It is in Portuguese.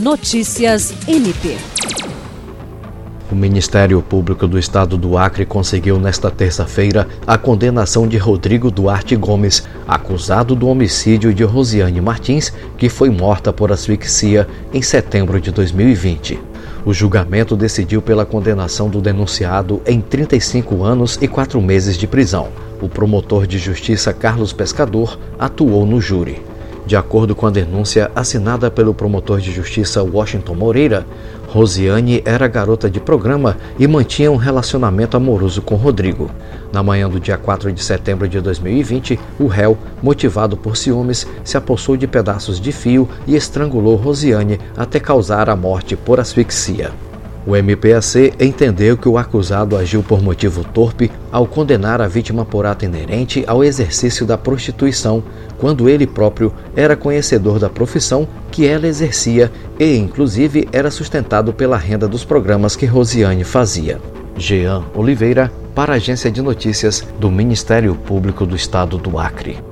Notícias MP. O Ministério Público do Estado do Acre conseguiu nesta terça-feira a condenação de Rodrigo Duarte Gomes, acusado do homicídio de Rosiane Martins, que foi morta por asfixia em setembro de 2020. O julgamento decidiu pela condenação do denunciado em 35 anos e 4 meses de prisão. O promotor de justiça Carlos Pescador atuou no júri. De acordo com a denúncia assinada pelo promotor de justiça Washington Moreira, Rosiane era garota de programa e mantinha um relacionamento amoroso com Rodrigo. Na manhã do dia 4 de setembro de 2020, o réu, motivado por ciúmes, se apossou de pedaços de fio e estrangulou Rosiane até causar a morte por asfixia. O MPAC entendeu que o acusado agiu por motivo torpe ao condenar a vítima por ato inerente ao exercício da prostituição, quando ele próprio era conhecedor da profissão que ela exercia e, inclusive, era sustentado pela renda dos programas que Rosiane fazia. Jean Oliveira, para a Agência de Notícias do Ministério Público do Estado do Acre.